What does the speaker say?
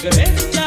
cigarette